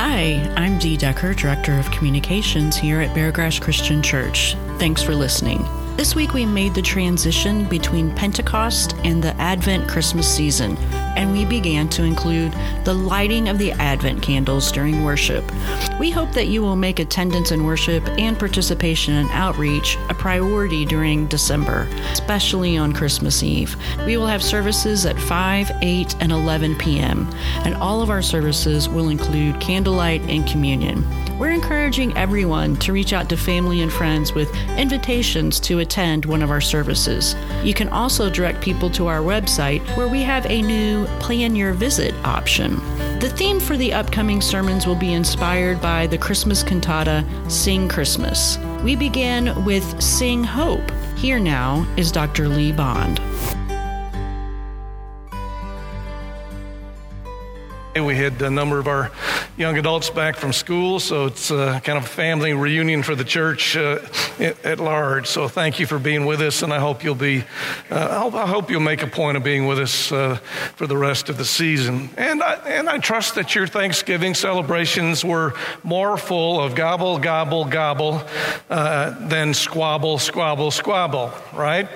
Hi, I'm Dee Decker, Director of Communications here at Beargrass Christian Church. Thanks for listening. This week we made the transition between Pentecost and the Advent Christmas season, and we began to include the lighting of the Advent candles during worship. We hope that you will make attendance in worship and participation in outreach a priority during December, especially on Christmas Eve. We will have services at 5, 8, and 11 p.m., and all of our services will include candlelight and communion. We're encouraging everyone to reach out to family and friends with invitations to attend one of our services. You can also direct people to our website where we have a new Plan Your Visit option. The theme for the upcoming sermons will be inspired by the Christmas cantata Sing Christmas. We begin with Sing Hope. Here now is Dr. Lee Bond. We had a number of our young adults back from school, so it's uh, kind of a family reunion for the church uh, at large. So thank you for being with us, and I hope you'll be, uh, I hope you'll make a point of being with us uh, for the rest of the season. And I, and I trust that your Thanksgiving celebrations were more full of gobble, gobble, gobble uh, than squabble, squabble, squabble, right?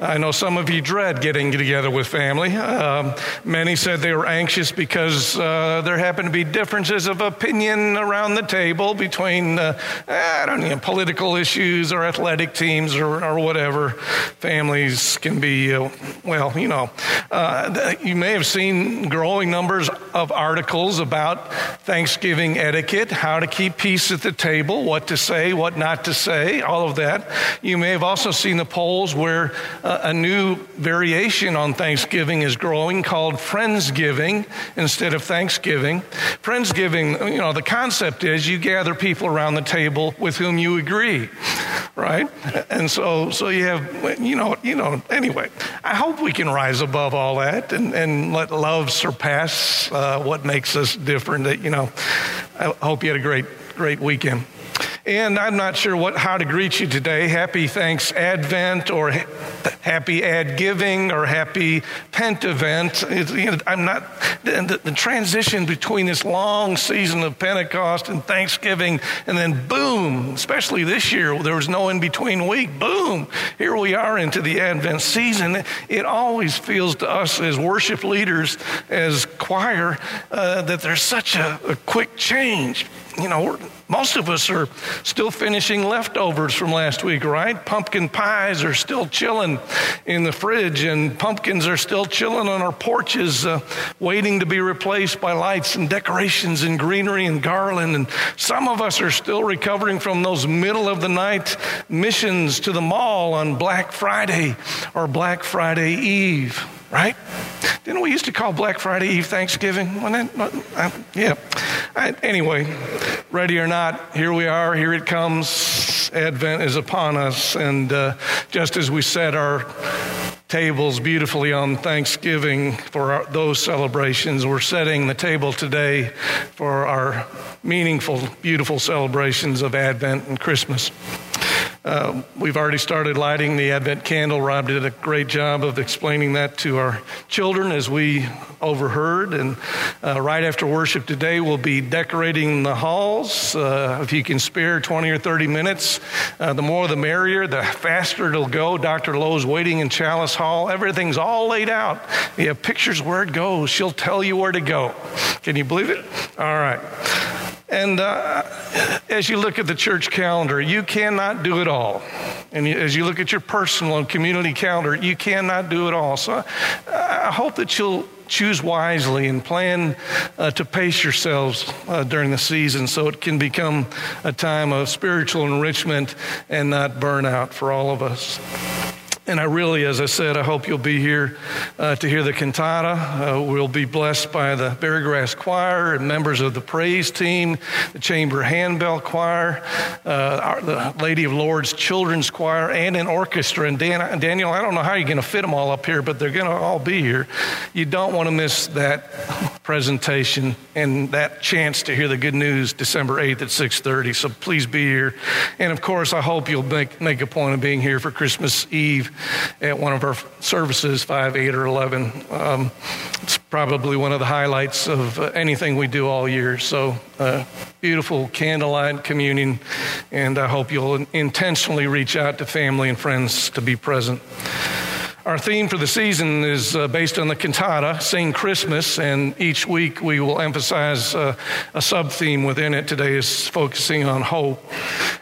I know some of you dread getting together with family. Um, many said they were anxious because uh, there happened to be differences of opinion around the table between, uh, I don't know, political issues or athletic teams or, or whatever. Families can be, uh, well, you know, uh, you may have seen growing numbers of articles about Thanksgiving etiquette, how to keep peace at the table, what to say, what not to say, all of that. You may have also seen the polls where a new variation on Thanksgiving is growing called Friendsgiving instead of Thanksgiving. Friendsgiving, you know, the concept is you gather people around the table with whom you agree, right? And so, so you have, you know, you know. Anyway, I hope we can rise above all that and, and let love surpass uh, what makes us different. You know, I hope you had a great, great weekend. And I'm not sure what, how to greet you today. Happy Thanks Advent or Happy Ad Giving or Happy Pent Event. You know, I'm not, the, the transition between this long season of Pentecost and Thanksgiving and then boom, especially this year, there was no in between week. Boom, here we are into the Advent season. It always feels to us as worship leaders, as choir, uh, that there's such a, a quick change. You know, most of us are still finishing leftovers from last week, right? Pumpkin pies are still chilling in the fridge, and pumpkins are still chilling on our porches, uh, waiting to be replaced by lights and decorations and greenery and garland. And some of us are still recovering from those middle of the night missions to the mall on Black Friday or Black Friday Eve right? Didn't we used to call Black Friday Eve Thanksgiving? That, uh, yeah. I, anyway, ready or not, here we are, here it comes. Advent is upon us. And uh, just as we set our tables beautifully on Thanksgiving for our, those celebrations, we're setting the table today for our meaningful, beautiful celebrations of Advent and Christmas. Uh, we've already started lighting the Advent candle. Rob did a great job of explaining that to our children as we overheard. And uh, right after worship today, we'll be decorating the halls. Uh, if you can spare 20 or 30 minutes, uh, the more the merrier, the faster it'll go. Dr. Lowe's waiting in Chalice Hall. Everything's all laid out. You have pictures where it goes. She'll tell you where to go. Can you believe it? All right. And uh, as you look at the church calendar, you cannot do it all. And as you look at your personal and community calendar, you cannot do it all. So I hope that you'll choose wisely and plan uh, to pace yourselves uh, during the season so it can become a time of spiritual enrichment and not burnout for all of us. And I really, as I said, I hope you'll be here uh, to hear the cantata. Uh, we'll be blessed by the Beargrass Choir and members of the praise team, the Chamber Handbell Choir, uh, our, the Lady of Lords Children's Choir, and an orchestra. And Dan, Daniel, I don't know how you're going to fit them all up here, but they're going to all be here. You don't want to miss that presentation and that chance to hear the good news December 8th at 6:30. So please be here. And of course, I hope you'll make, make a point of being here for Christmas Eve at one of our services, 5, 8, or 11. Um, it's probably one of the highlights of uh, anything we do all year. So uh, beautiful candlelight communion, and I hope you'll intentionally reach out to family and friends to be present. Our theme for the season is uh, based on the cantata, Sing Christmas, and each week we will emphasize uh, a sub theme within it. Today is focusing on hope.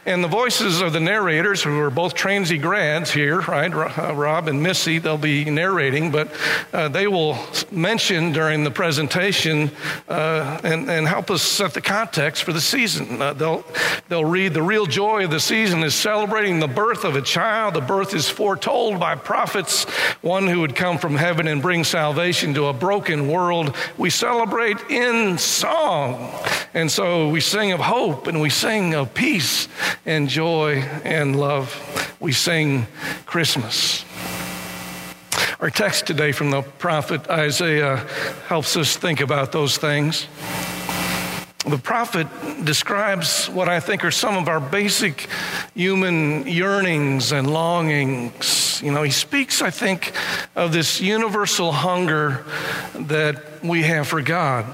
And the voices of the narrators, who are both Transy grads here, right? Uh, Rob and Missy, they'll be narrating, but uh, they will mention during the presentation uh, and, and help us set the context for the season. Uh, they'll, they'll read the real joy of the season is celebrating the birth of a child. The birth is foretold by prophets one who would come from heaven and bring salvation to a broken world. We celebrate in song. And so we sing of hope and we sing of peace and joy and love. We sing Christmas. Our text today from the prophet Isaiah helps us think about those things. The prophet describes what I think are some of our basic human yearnings and longings. You know, he speaks, I think, of this universal hunger that we have for God.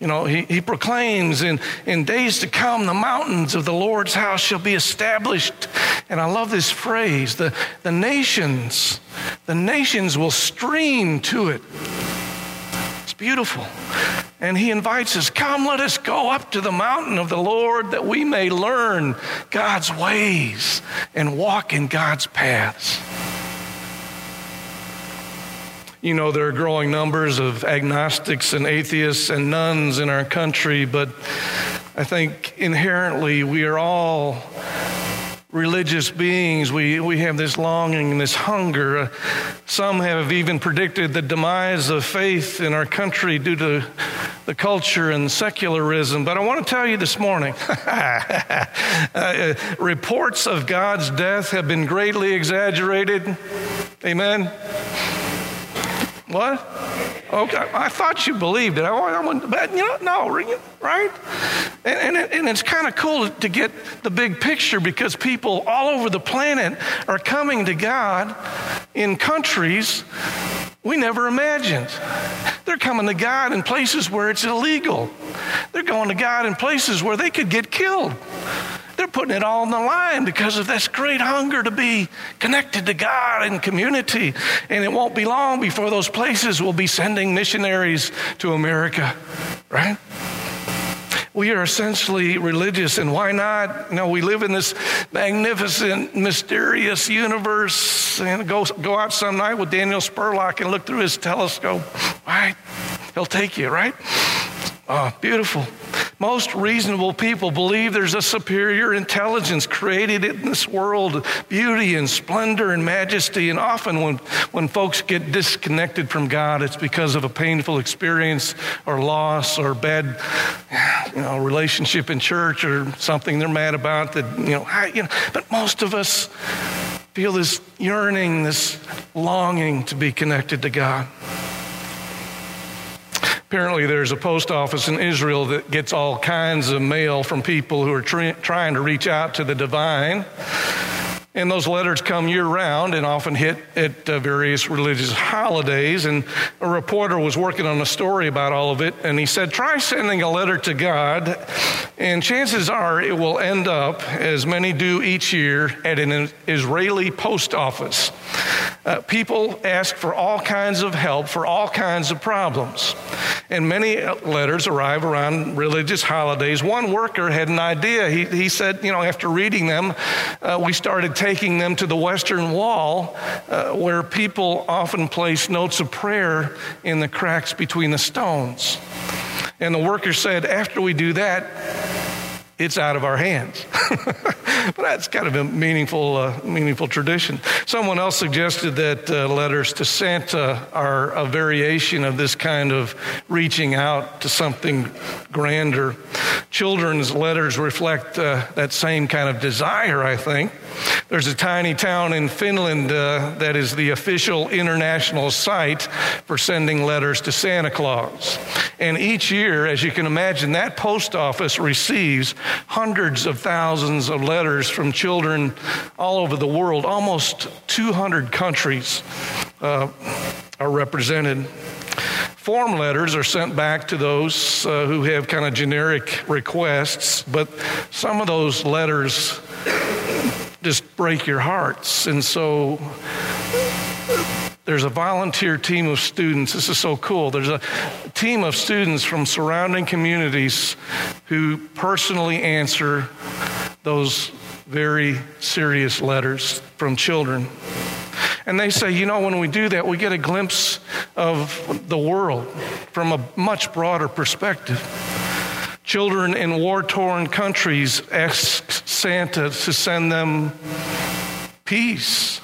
You know, he, he proclaims in, in days to come, the mountains of the Lord's house shall be established. And I love this phrase the, the nations, the nations will stream to it It's beautiful. And he invites us, Come, let us go up to the mountain of the Lord that we may learn God's ways and walk in God's paths. You know, there are growing numbers of agnostics and atheists and nones in our country, but I think inherently we are all religious beings. We, we have this longing and this hunger. Uh, some have even predicted the demise of faith in our country due to the culture and secularism. But I want to tell you this morning uh, reports of God's death have been greatly exaggerated. Amen. What? Okay, I thought you believed it. I, I wouldn't, but you know, no, right? And, and, and it's kind of cool to get the big picture because people all over the planet are coming to God in countries we never imagined. They're coming to God in places where it's illegal. They're going to God in places where they could get killed. They're putting it all on the line because of this great hunger to be connected to God and community. And it won't be long before those places will be sending missionaries to America, right? we are essentially religious, and why not? You know, we live in this magnificent, mysterious universe. And go, go out some night with Daniel Spurlock and look through his telescope. Right? He'll take you, right? Oh, beautiful. Most reasonable people believe there's a superior intelligence created in this world, beauty and splendor and majesty. And often, when, when folks get disconnected from God, it's because of a painful experience or loss or bad you know, relationship in church or something they're mad about. That, you know, I, you know, but most of us feel this yearning, this longing to be connected to God. Apparently, there's a post office in Israel that gets all kinds of mail from people who are trying to reach out to the divine. And those letters come year round and often hit at uh, various religious holidays. And a reporter was working on a story about all of it, and he said, Try sending a letter to God, and chances are it will end up, as many do each year, at an Israeli post office. Uh, people ask for all kinds of help for all kinds of problems. And many letters arrive around religious holidays. One worker had an idea. He, he said, you know, after reading them, uh, we started taking them to the Western Wall, uh, where people often place notes of prayer in the cracks between the stones. And the worker said, after we do that, it's out of our hands. but that's kind of a meaningful, uh, meaningful tradition. Someone else suggested that uh, letters to Santa are a variation of this kind of reaching out to something grander. Children's letters reflect uh, that same kind of desire, I think. There's a tiny town in Finland uh, that is the official international site for sending letters to Santa Claus. And each year, as you can imagine, that post office receives hundreds of thousands of letters from children all over the world. Almost 200 countries uh, are represented. Form letters are sent back to those uh, who have kind of generic requests, but some of those letters just break your hearts. And so there's a volunteer team of students. This is so cool. There's a team of students from surrounding communities who personally answer those very serious letters from children. And they say, you know, when we do that, we get a glimpse of the world from a much broader perspective. Children in war torn countries ask Santa to send them peace.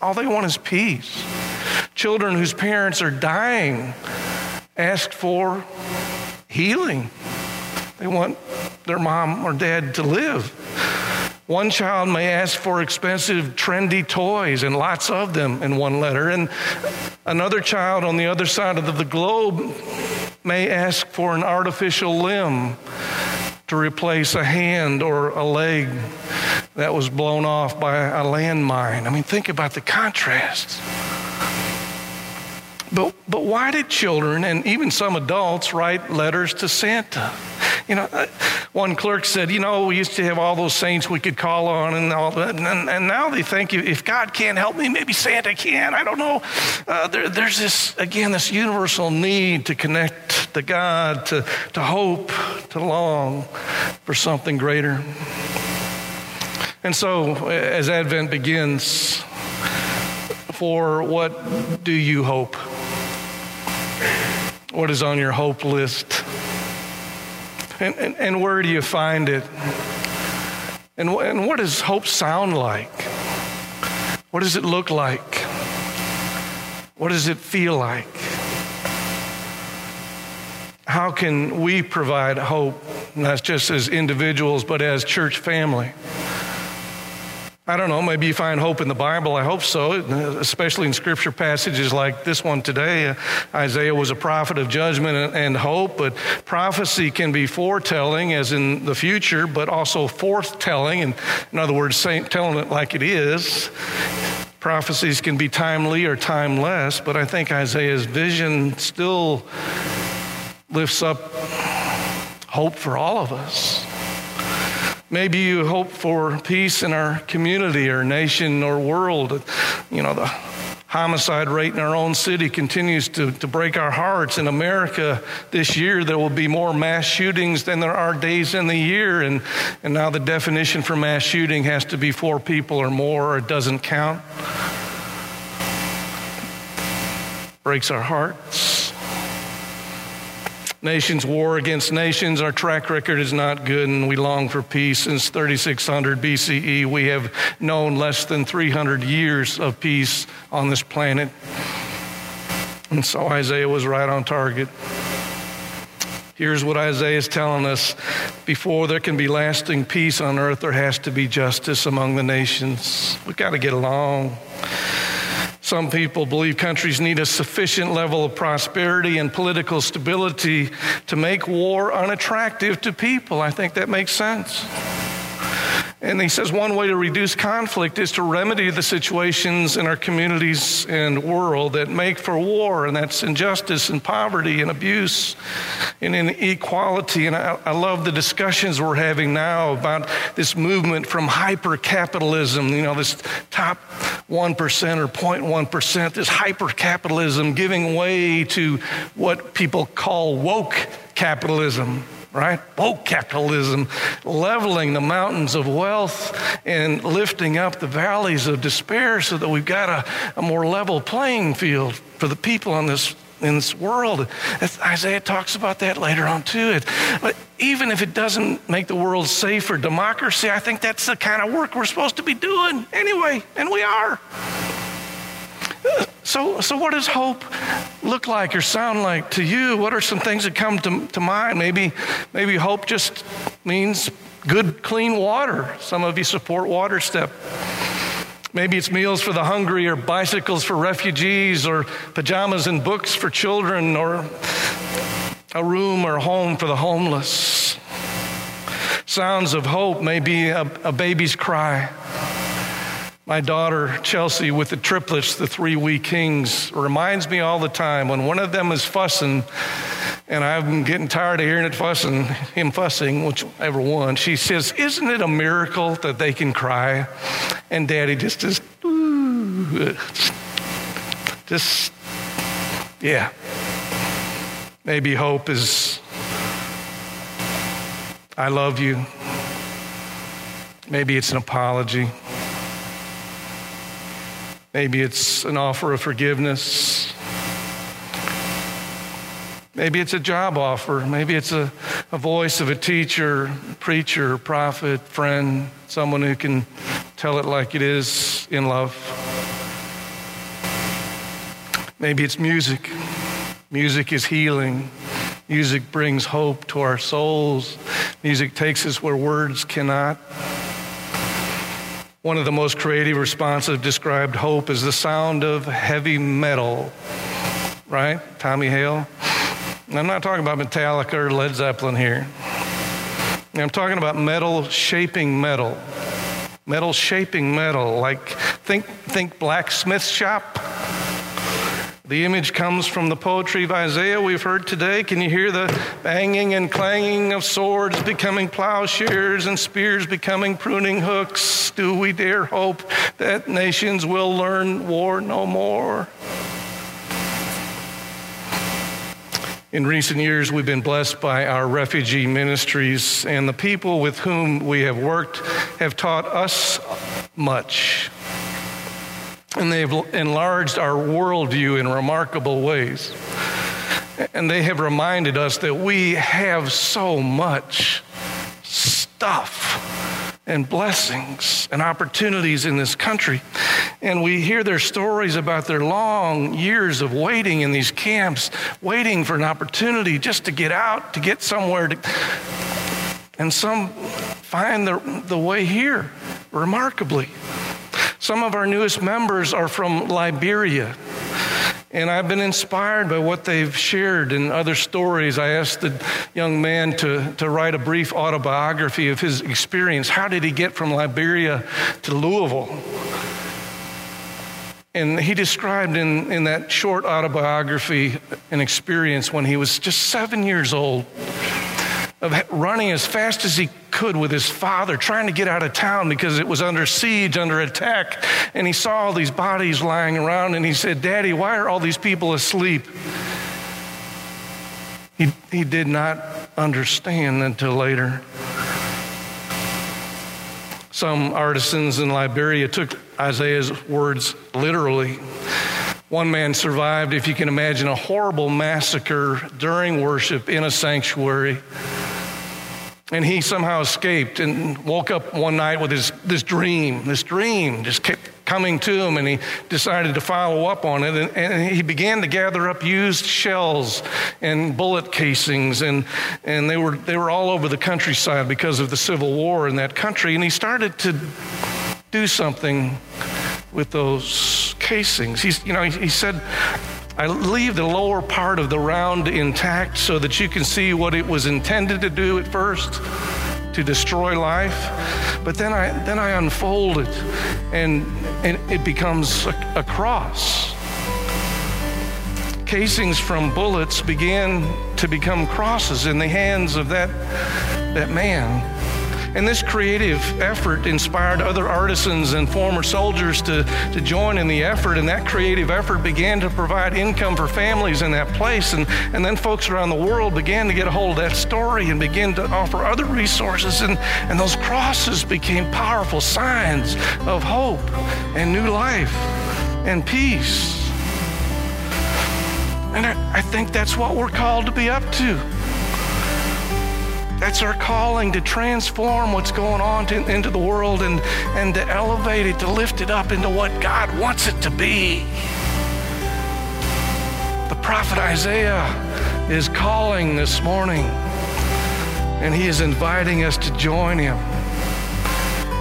All they want is peace. Children whose parents are dying ask for healing. They want their mom or dad to live. One child may ask for expensive, trendy toys and lots of them in one letter, and another child on the other side of the globe may ask for an artificial limb to replace a hand or a leg that was blown off by a landmine. I mean, think about the contrast. But, but why did children and even some adults write letters to Santa? You know, uh, one clerk said, you know, we used to have all those saints we could call on and all that. And, and now they think if God can't help me, maybe Santa can. I don't know. Uh, there, there's this, again, this universal need to connect to God, to, to hope, to long for something greater. And so, as Advent begins, for what do you hope? What is on your hope list? And, and, and where do you find it? And, and what does hope sound like? What does it look like? What does it feel like? How can we provide hope, not just as individuals, but as church family? I don't know, maybe you find hope in the Bible. I hope so, especially in scripture passages like this one today. Isaiah was a prophet of judgment and hope, but prophecy can be foretelling, as in the future, but also forthtelling. And in other words, telling it like it is. Prophecies can be timely or timeless, but I think Isaiah's vision still lifts up hope for all of us. Maybe you hope for peace in our community or nation or world. You know, the homicide rate in our own city continues to, to break our hearts. In America this year, there will be more mass shootings than there are days in the year. And, and now the definition for mass shooting has to be four people or more, or it doesn't count. Breaks our hearts. Nations war against nations. Our track record is not good, and we long for peace. Since 3600 BCE, we have known less than 300 years of peace on this planet. And so Isaiah was right on target. Here's what Isaiah is telling us before there can be lasting peace on earth, there has to be justice among the nations. We've got to get along. Some people believe countries need a sufficient level of prosperity and political stability to make war unattractive to people. I think that makes sense. And he says one way to reduce conflict is to remedy the situations in our communities and world that make for war, and that's injustice and poverty and abuse and inequality. And I, I love the discussions we're having now about this movement from hyper capitalism, you know, this top 1% or 0.1%, this hyper capitalism giving way to what people call woke capitalism right? Woke capitalism, leveling the mountains of wealth and lifting up the valleys of despair so that we've got a, a more level playing field for the people on this in this world. Isaiah talks about that later on too. But even if it doesn't make the world safer, democracy, I think that's the kind of work we're supposed to be doing anyway, and we are. So, so what does hope look like or sound like to you? What are some things that come to, to mind? Maybe, maybe hope just means good, clean water. Some of you support Water Step. Maybe it's meals for the hungry, or bicycles for refugees, or pajamas and books for children, or a room or home for the homeless. Sounds of hope may be a, a baby's cry my daughter, Chelsea, with the triplets, the three wee kings, reminds me all the time when one of them is fussing, and I'm getting tired of hearing it fussing, him fussing, whichever one, she says, Isn't it a miracle that they can cry? And daddy just, just, just, yeah. Maybe hope is, I love you. Maybe it's an apology. Maybe it's an offer of forgiveness. Maybe it's a job offer. Maybe it's a, a voice of a teacher, preacher, prophet, friend, someone who can tell it like it is in love. Maybe it's music. Music is healing. Music brings hope to our souls. Music takes us where words cannot. One of the most creative responses described hope is the sound of heavy metal, right? Tommy Hale. I'm not talking about Metallica or Led Zeppelin here. I'm talking about metal shaping metal. Metal shaping metal, like think, think blacksmith shop the image comes from the poetry of Isaiah we've heard today. Can you hear the banging and clanging of swords becoming plowshares and spears becoming pruning hooks? Do we dare hope that nations will learn war no more? In recent years, we've been blessed by our refugee ministries, and the people with whom we have worked have taught us much and they've enlarged our worldview in remarkable ways. And they have reminded us that we have so much stuff and blessings and opportunities in this country. And we hear their stories about their long years of waiting in these camps, waiting for an opportunity just to get out, to get somewhere. To... And some find the, the way here remarkably. Some of our newest members are from Liberia. And I've been inspired by what they've shared in other stories. I asked the young man to, to write a brief autobiography of his experience. How did he get from Liberia to Louisville? And he described in, in that short autobiography an experience when he was just seven years old of running as fast as he could with his father, trying to get out of town because it was under siege, under attack. And he saw all these bodies lying around and he said, Daddy, why are all these people asleep? He, he did not understand until later. Some artisans in Liberia took Isaiah's words literally. One man survived, if you can imagine, a horrible massacre during worship in a sanctuary. And he somehow escaped and woke up one night with his, this dream. This dream just kept coming to him, and he decided to follow up on it. And, and, he began to gather up used shells and bullet casings, and, and they, were, they were all over the countryside because of the Civil War in that country. And he started to do something with those casings. He's, you know, he, he said, I leave the lower part of the round intact so that you can see what it was intended to do at first to destroy life. But then I, then I unfold it and, and it becomes a, a cross. Casings from bullets began to become crosses in the hands of that, that man. And this creative effort inspired other artisans and former soldiers to, to join in the effort. And that creative effort began to provide income for families in that place. And, and then folks around the world began to get a hold of that story and begin to offer other resources. And, and those crosses became powerful signs of hope and new life and peace. And I, I think that's what we're called to be up to. That's our calling to transform what's going on to, into the world and, and to elevate it, to lift it up into what God wants it to be. The prophet Isaiah is calling this morning, and he is inviting us to join him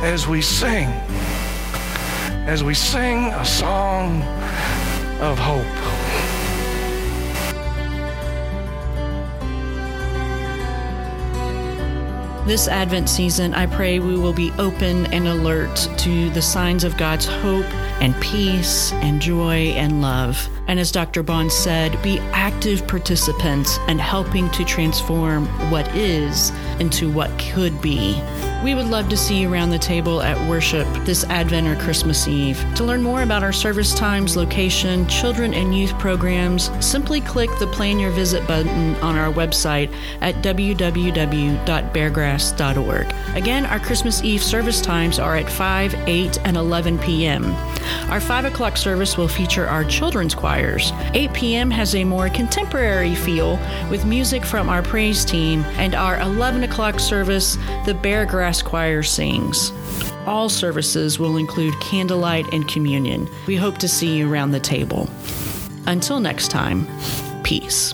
as we sing, as we sing a song of hope. This Advent season, I pray we will be open and alert to the signs of God's hope and peace and joy and love. And as Dr. Bond said, be active participants and helping to transform what is into what could be. We would love to see you around the table at worship this Advent or Christmas Eve. To learn more about our service times, location, children and youth programs, simply click the Plan Your Visit button on our website at www.beargrass.org. Again, our Christmas Eve service times are at 5, 8, and 11 p.m. Our 5 o'clock service will feature our children's choirs. 8 p.m. has a more contemporary feel with music from our praise team, and our 11 o'clock service, the Beargrass Choir sings. All services will include candlelight and communion. We hope to see you around the table. Until next time, peace.